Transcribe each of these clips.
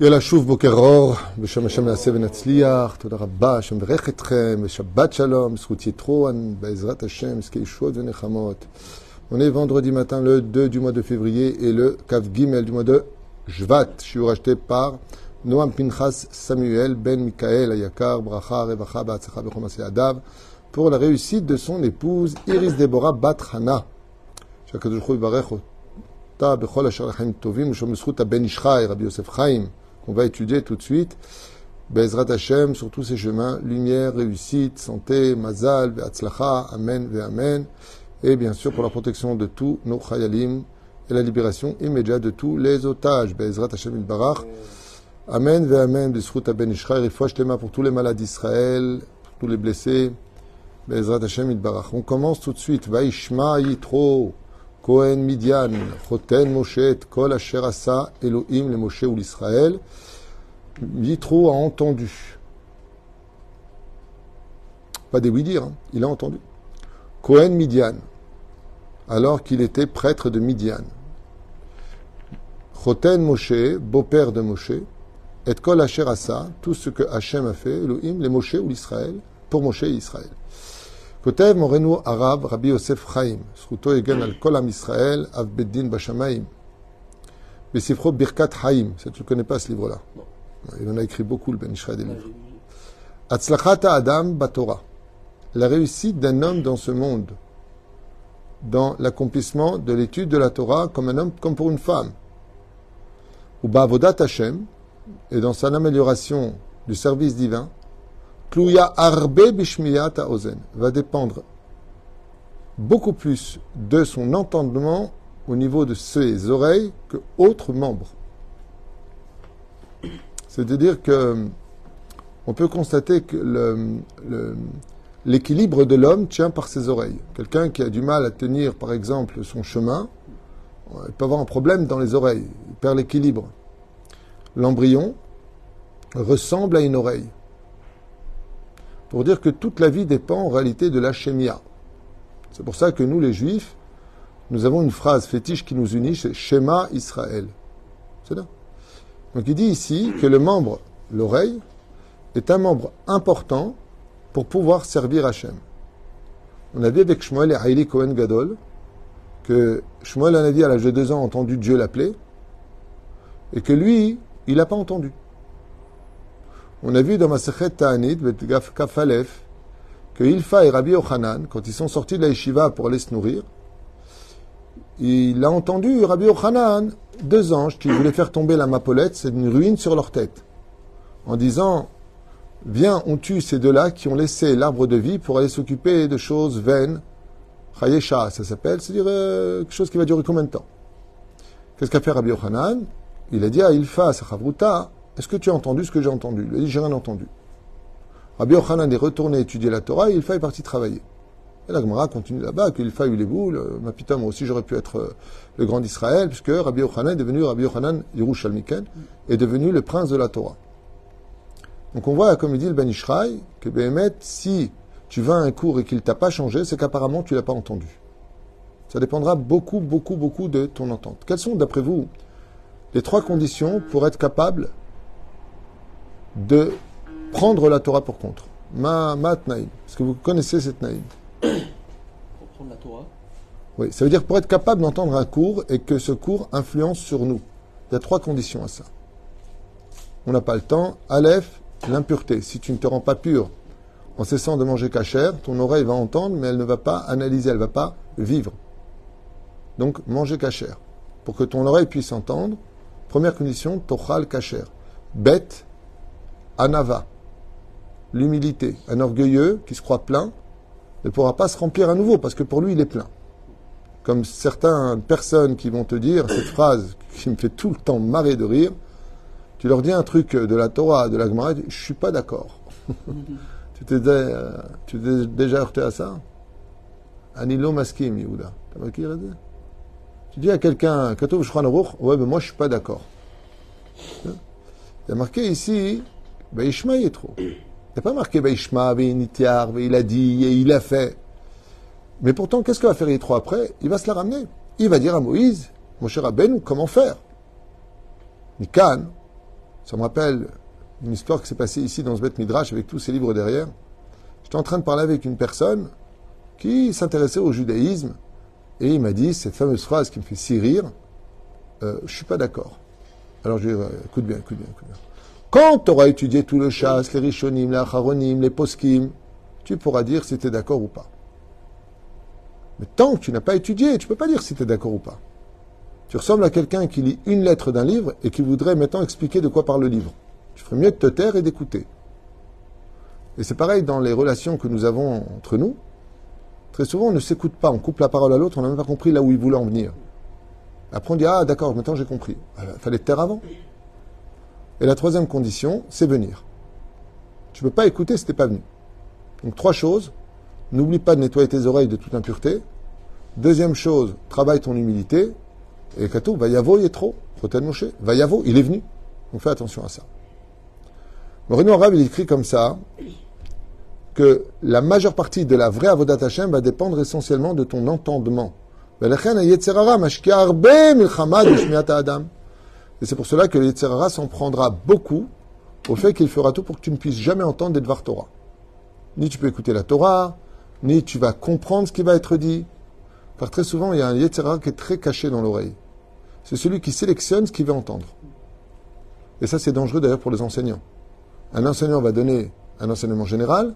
יאללה, שוב בוקר אור, בשם השם נעשה ונצליח, תודה רבה, השם מברך אתכם, ושבת שלום, זכות יתרו, בעזרת השם, זכי ישועות ונחמות. On est vendredi matin, le 2 du mois de février, et le Kav Gimel du mois de Jvat, je suis racheté par Noam Pinchas Samuel Ben Mikael Ayakar Bracha Revacha Ba'atzacha Bechomase Adav, pour la réussite de son épouse Iris Deborah Bat Hana. Ata Bechol Tovim, Ben Ishchai, Rabbi Yosef Chaim, qu'on va étudier tout de suite. Bezrat Hashem, sur tous ces chemins, lumière, réussite, santé, mazal, ve'atzlacha, amen, ve'amen. Et bien sûr, pour la protection de tous nos chayalim et la libération immédiate de tous les otages. Bezrat Hashem Barach. Amen, ve'amen, bisrout ben Israël. Rifosh tema pour tous les malades d'Israël, pour tous les blessés. Bezrat Hashem Barach. On commence tout de suite. Vaishma Yitro. Kohen Midian, Choten Moshe, Kol Asher Asa, Elohim, le Moshe ou l'Israël. Yitro a entendu. Pas des oui-dire, hein. il a entendu. Kohen Midian, alors qu'il était prêtre de Midian. Choten Moshe, beau-père de Moshe, et Kol Asher Asa, tout ce que Hachem a fait, Elohim, les Moshe ou l'Israël, pour Moshe et Israël. Kotev Morenu Arab Rabbi Yosef Chaim, Sruto Egen al Kolam Israël, Av Beddin Bashamaim, Besifro Birkat Chaim. Tu ne connais pas ce livre-là. Il en a écrit beaucoup, le Benishra des livres. Atzlachata Adam Batora. La réussite d'un homme dans ce monde, dans l'accomplissement de l'étude de la Torah comme un homme, comme pour une femme. Ou Bavodat Hashem, et dans son amélioration du service divin, Tluya arbe bishmiyat ozen va dépendre beaucoup plus de son entendement au niveau de ses oreilles que autres membres. C'est-à-dire que on peut constater que l'équilibre de l'homme tient par ses oreilles. Quelqu'un qui a du mal à tenir, par exemple, son chemin, il peut avoir un problème dans les oreilles, il perd l'équilibre. L'embryon ressemble à une oreille pour dire que toute la vie dépend en réalité de la Shemia. C'est pour ça que nous, les Juifs, nous avons une phrase fétiche qui nous unit, c'est Shema Israël. C'est là. Donc il dit ici que le membre, l'oreille, est un membre important pour pouvoir servir Hachem. On a vu avec Shmuel et Haïli Cohen Gadol que Shmuel a dit à l'âge de deux ans entendu Dieu l'appeler et que lui, il n'a pas entendu. On a vu dans Masechet Ta'anit, Kafalef, que Ilfa et Rabbi Yochanan, quand ils sont sortis de la yeshiva pour aller se nourrir, il a entendu Rabbi Yochanan, deux anges qui voulaient faire tomber la mapolette, c'est une ruine sur leur tête, en disant Viens, on tue ces deux-là qui ont laissé l'arbre de vie pour aller s'occuper de choses vaines. Chayesha, ça s'appelle, c'est-à-dire euh, quelque chose qui va durer combien de temps? Qu'est-ce qu'a fait Rabbi Yochanan? Il a dit à Ilfa, Sachavruta, est-ce que tu as entendu ce que j'ai entendu? Il a dit J'ai rien entendu. Rabbi Yochanan est retourné étudier la Torah et il est parti travailler. Et la Gemara continue là-bas, qu'il faille les boules, ma pita, moi aussi j'aurais pu être euh, le grand d'Israël, puisque Rabbi Yochanan est devenu Rabbi Yochanan Yerushalmiken, est devenu le prince de la Torah. Donc on voit, comme il dit le Ben Ishraï, que Béhémet, si tu vas à un cours et qu'il t'a pas changé, c'est qu'apparemment tu l'as pas entendu. Ça dépendra beaucoup, beaucoup, beaucoup de ton entente. Quelles sont, d'après vous, les trois conditions pour être capable de prendre la Torah pour contre. Ma, ma Est-ce que vous connaissez cette naïm Pour prendre la Torah? Oui, ça veut dire pour être capable d'entendre un cours et que ce cours influence sur nous. Il y a trois conditions à ça. On n'a pas le temps. Aleph, l'impureté. Si tu ne te rends pas pur en cessant de manger cachère, ton oreille va entendre, mais elle ne va pas analyser, elle ne va pas vivre. Donc, manger cachère. Pour que ton oreille puisse entendre, première condition, tochal cachère. Bête, Anava, l'humilité. Un orgueilleux qui se croit plein ne pourra pas se remplir à nouveau parce que pour lui, il est plein. Comme certaines personnes qui vont te dire cette phrase qui me fait tout le temps marrer de rire, tu leur dis un truc de la Torah, de la Gemara, je suis pas d'accord. tu t'es déjà heurté à ça? Anilo maskim, Yehuda. Tu dis à quelqu'un, ouais, mais moi je suis pas d'accord. Il y a marqué ici, Baishma trop. Il n'y a pas marqué Baishma, Nitiar, il a dit, et il a fait. Mais pourtant, qu'est-ce qu'il va faire Yitro après? Il va se la ramener. Il va dire à Moïse, Mon cher Rabbeinu, comment faire? Mikan, ça me rappelle une histoire qui s'est passée ici dans ce bête Midrash avec tous ces livres derrière. J'étais en train de parler avec une personne qui s'intéressait au judaïsme et il m'a dit cette fameuse phrase qui me fait si rire euh, Je suis pas d'accord. Alors je lui ai dit écoute bien, écoute bien, écoute bien. Quand tu auras étudié tout le chasse, les rishonim, les acharonim, les poskim, tu pourras dire si tu es d'accord ou pas. Mais tant que tu n'as pas étudié, tu ne peux pas dire si tu es d'accord ou pas. Tu ressembles à quelqu'un qui lit une lettre d'un livre et qui voudrait maintenant expliquer de quoi parle le livre. Tu ferais mieux de te taire et d'écouter. Et c'est pareil dans les relations que nous avons entre nous. Très souvent, on ne s'écoute pas, on coupe la parole à l'autre, on n'a même pas compris là où il voulait en venir. Après, on dit Ah, d'accord, maintenant j'ai compris. Il fallait te taire avant. Et la troisième condition, c'est venir. Tu ne peux pas écouter si tu pas venu. Donc, trois choses. N'oublie pas de nettoyer tes oreilles de toute impureté. Deuxième chose, travaille ton humilité. Et Katou, Vayavo, il est trop. Rotel Moshe. Vayavo, il est venu. Donc fais attention à ça. Moreno Arabe, il écrit comme ça que la majeure partie de la vraie Avodat Hashem va dépendre essentiellement de ton entendement. Et c'est pour cela que le s'en prendra beaucoup au fait qu'il fera tout pour que tu ne puisses jamais entendre des Torah. Ni tu peux écouter la Torah, ni tu vas comprendre ce qui va être dit. Car très souvent, il y a un Yetzerara qui est très caché dans l'oreille. C'est celui qui sélectionne ce qu'il veut entendre. Et ça, c'est dangereux d'ailleurs pour les enseignants. Un enseignant va donner un enseignement général,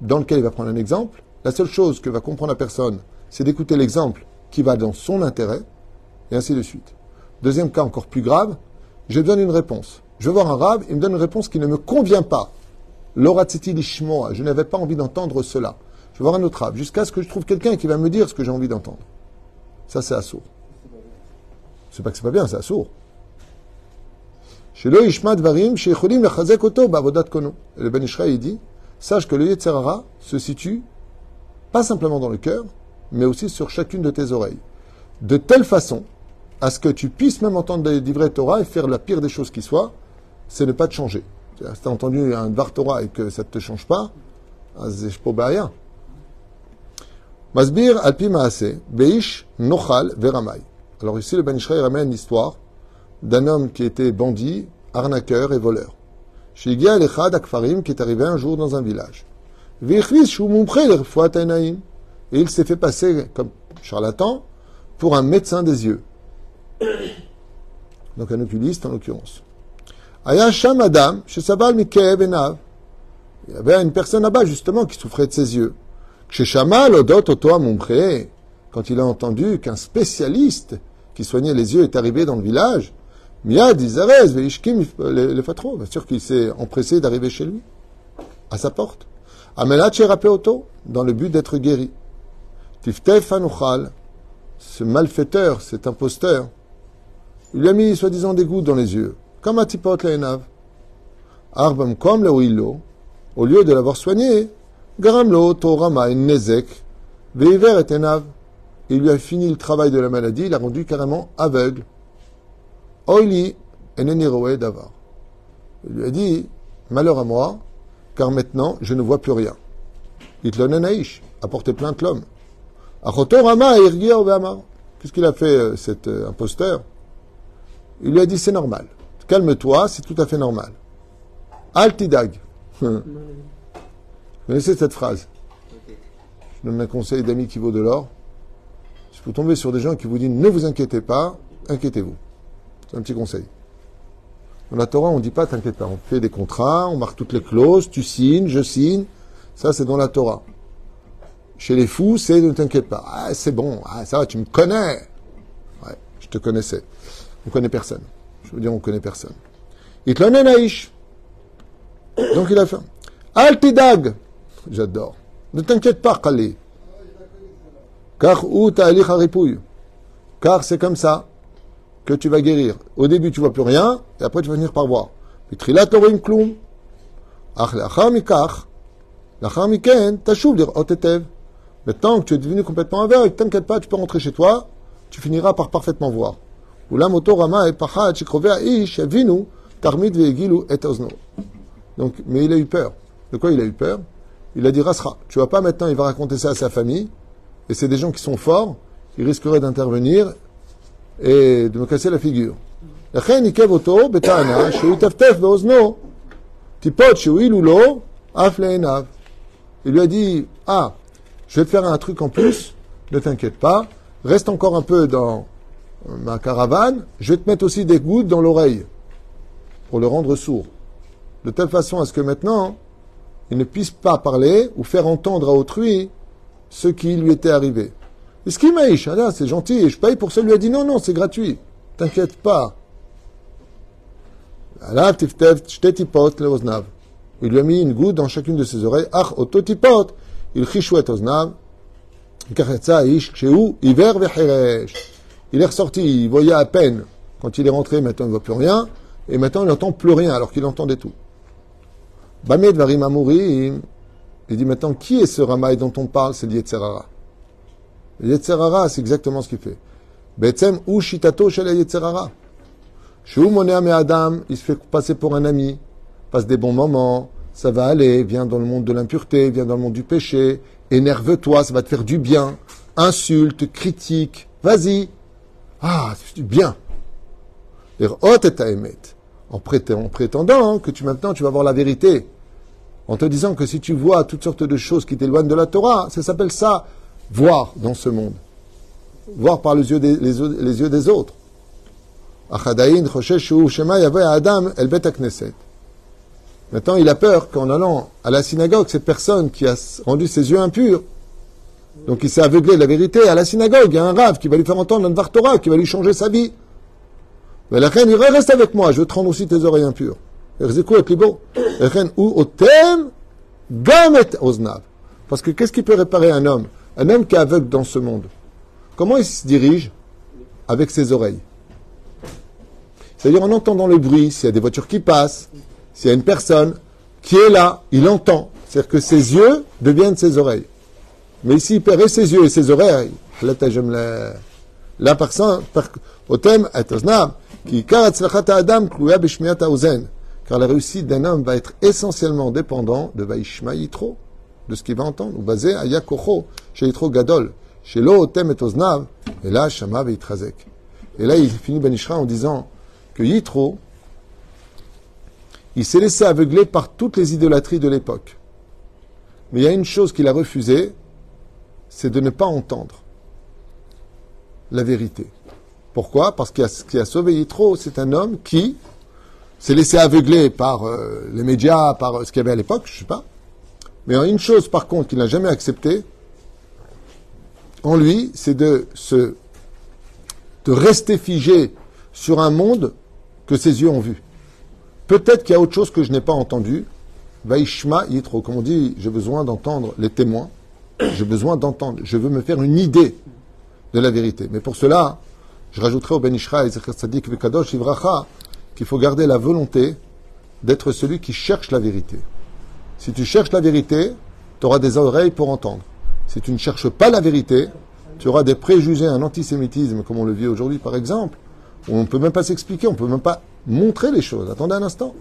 dans lequel il va prendre un exemple. La seule chose que va comprendre la personne, c'est d'écouter l'exemple qui va dans son intérêt, et ainsi de suite. Deuxième cas encore plus grave, je donne une réponse. Je vais voir un rab, il me donne une réponse qui ne me convient pas. je n'avais pas envie d'entendre cela. Je vais voir un autre rab, jusqu'à ce que je trouve quelqu'un qui va me dire ce que j'ai envie d'entendre. Ça, c'est assourd. C'est pas que c'est pas bien, c'est assourd. Chez le Ishma chez le dit Sache que le Yetzerara se situe pas simplement dans le cœur, mais aussi sur chacune de tes oreilles. De telle façon à ce que tu puisses même entendre des livrets Torah et faire la pire des choses qui soient, c'est ne pas te changer. Si tu as entendu un Dvar Torah et que ça ne te change pas, ah. Masbir alpi beish nochal veramai. Alors ici, le Ben ramène l'histoire d'un homme qui était bandit, arnaqueur et voleur. Chez Echad Akfarim, qui est arrivé un jour dans un village. Et il s'est fait passer comme charlatan pour un médecin des yeux. Donc un oculiste en l'occurrence. Chez Sabal. Il y avait une personne là-bas justement qui souffrait de ses yeux. Chez Quand il a entendu qu'un spécialiste qui soignait les yeux est arrivé dans le village, Miad, Veishkim, le fatro. Bien sûr qu'il s'est empressé d'arriver chez lui, à sa porte. Amelat dans le but d'être guéri. Tiftef Anuchal, ce malfaiteur, cet imposteur, il lui a mis soi-disant des gouttes dans les yeux, comme un tipot le'enav. Arbam comme le willo, au lieu de l'avoir soigné, garamlo torama nezek, veiver et enav. Il lui a fini le travail de la maladie, il l'a rendu carrément aveugle. Oili eneniroe davar. Il lui a dit, malheur à moi, car maintenant je ne vois plus rien. Itlonenaish a porté plainte l'homme. Qu'est-ce qu'il a fait, euh, cet euh, imposteur? Il lui a dit, c'est normal. Calme-toi, c'est tout à fait normal. Altidag. Vous connaissez cette phrase Je donne un conseil d'amis qui vaut de l'or. Si vous tombez sur des gens qui vous disent ne vous inquiétez pas, inquiétez-vous. C'est un petit conseil. Dans la Torah, on ne dit pas t'inquiète pas. On fait des contrats, on marque toutes les clauses, tu signes, je signe. Ça, c'est dans la Torah. Chez les fous, c'est ne t'inquiète pas. Ah, c'est bon. Ah, ça va, tu me connais. Ouais, je te connaissais. On connaît personne. Je veux dire, on connaît personne. Il te naïch. Donc il a fait. Altidag. J'adore. Ne t'inquiète pas, Khalid. Car ou Car c'est comme ça que tu vas guérir. Au début, tu vois plus rien, et après, tu vas venir par voir. Maintenant que tu es devenu complètement aveugle, t'inquiète pas, tu peux rentrer chez toi, tu finiras par parfaitement voir. Donc, mais il a eu peur. De quoi il a eu peur? Il a dit Rasra, tu vas pas maintenant, il va raconter ça à sa famille, et c'est des gens qui sont forts, ils risqueraient d'intervenir et de me casser la figure. Il lui a dit, ah, je vais te faire un truc en plus, ne t'inquiète pas, reste encore un peu dans ma caravane, je vais te mettre aussi des gouttes dans l'oreille pour le rendre sourd. De telle façon à ce que maintenant, il ne puisse pas parler ou faire entendre à autrui ce qui lui était arrivé. Et ce qui m'aïche, ah, c'est gentil, et je paye pour ça, Il lui a dit non, non, c'est gratuit, t'inquiète pas. Il lui a mis une goutte dans chacune de ses oreilles. Ah, ototipot, il chishouet oznav. Kachetza. Il est ressorti, il voyait à peine. Quand il est rentré, maintenant il ne voit plus rien. Et maintenant il n'entend plus rien alors qu'il entendait tout. Bamé Dvarim Amurim. Il dit maintenant, qui est ce Ramaï dont on parle C'est l'Yetzerara. Le Yetzerara, c'est exactement ce qu'il fait. Betsem ou Shitato chez le Yetzerara. Shou Monea Adam, il se fait passer pour un ami, passe des bons moments, ça va aller, viens dans le monde de l'impureté, viens dans le monde du péché, énerve-toi, ça va te faire du bien, insulte, critique, vas-y. Ah, bien. En prétendant que tu maintenant tu vas voir la vérité, en te disant que si tu vois toutes sortes de choses qui t'éloignent de la Torah, ça s'appelle ça voir dans ce monde. Voir par les yeux des, les yeux des autres. Maintenant, il a peur qu'en allant à la synagogue, cette personne qui a rendu ses yeux impurs, donc il s'est aveuglé de la vérité, à la synagogue, il y a un rave qui va lui faire entendre un qui va lui changer sa vie. Mais la reine, il reste avec moi, je vais te rendre aussi tes oreilles impures. Parce que qu'est-ce qui peut réparer un homme? Un homme qui est aveugle dans ce monde. Comment il se dirige? Avec ses oreilles. C'est-à-dire en entendant le bruit, s'il y a des voitures qui passent, s'il y a une personne qui est là, il entend. C'est-à-dire que ses yeux deviennent ses oreilles. Mais ici, il perd ses yeux et ses oreilles. La personne, au thème, car la réussite d'un homme va être essentiellement dépendant de Vaishma Yitro, de ce qu'il va entendre, ou basé à Yakocho, chez Yitro Gadol, chez Lo Tem et Oznav, et là, Shama Veitrazek. Et là, il finit Benishra en disant que Yitro, il s'est laissé aveugler par toutes les idolâtries de l'époque. Mais il y a une chose qu'il a refusée, c'est de ne pas entendre la vérité. Pourquoi? Parce que ce qui a sauvé Yitro, c'est un homme qui, s'est laissé aveugler par euh, les médias, par euh, ce qu'il y avait à l'époque, je ne sais pas. Mais une chose, par contre, qu'il n'a jamais accepté, en lui, c'est de se, de rester figé sur un monde que ses yeux ont vu. Peut-être qu'il y a autre chose que je n'ai pas entendu. Vaishma Yitro, comme on dit, j'ai besoin d'entendre les témoins. J'ai besoin d'entendre. Je veux me faire une idée de la vérité. Mais pour cela, je rajouterai au Ben Sadik Vekadosh Ivracha, qu'il faut garder la volonté d'être celui qui cherche la vérité. Si tu cherches la vérité, tu auras des oreilles pour entendre. Si tu ne cherches pas la vérité, tu auras des préjugés, un antisémitisme, comme on le vit aujourd'hui par exemple, où on ne peut même pas s'expliquer, on ne peut même pas montrer les choses. Attendez un instant.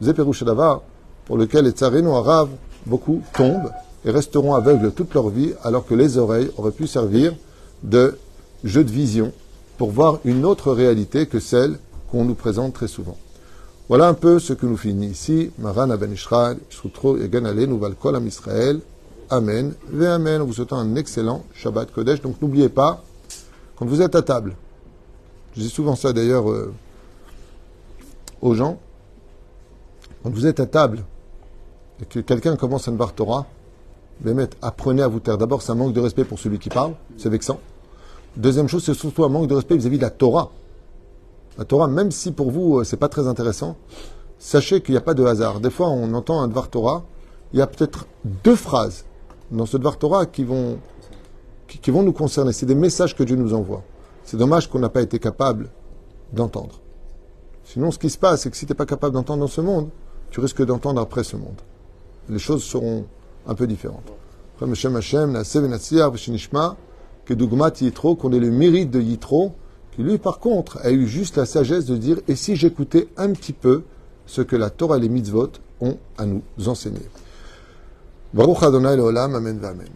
Zéperouchadava, pour lequel les tsarino arabes, beaucoup tombent et resteront aveugles toute leur vie, alors que les oreilles auraient pu servir de jeu de vision pour voir une autre réalité que celle qu'on nous présente très souvent. Voilà un peu ce que nous finissons ici. Maran Aben Israël, Shutro Egan Alenu Valkol Am Israël. Amen. Ve Amen. vous souhaitons un excellent Shabbat Kodesh. Donc n'oubliez pas, quand vous êtes à table, je dis souvent ça d'ailleurs euh, aux gens, quand vous êtes à table et que quelqu'un commence à ne voir Torah, apprenez à vous taire. D'abord, c'est un manque de respect pour celui qui parle, c'est vexant. Deuxième chose, c'est surtout un manque de respect vis-à-vis de la Torah. La Torah, même si pour vous euh, c'est pas très intéressant, sachez qu'il n'y a pas de hasard. Des fois, on entend un Dvar Torah, il y a peut-être deux phrases dans ce Dvar Torah qui vont, qui, vont nous concerner. C'est des messages que Dieu nous envoie. C'est dommage qu'on n'a pas été capable d'entendre. Sinon, ce qui se passe, c'est que si tu n'es pas capable d'entendre dans ce monde, tu risques d'entendre après ce monde. Les choses seront un peu différentes. Que Dougmat Yitro, qu'on ait le mérite de Yitro, qui lui par contre a eu juste la sagesse de dire et si j'écoutais un petit peu ce que la Torah et les mitzvot ont à nous enseigner. Baruch Adonai Amen Amen.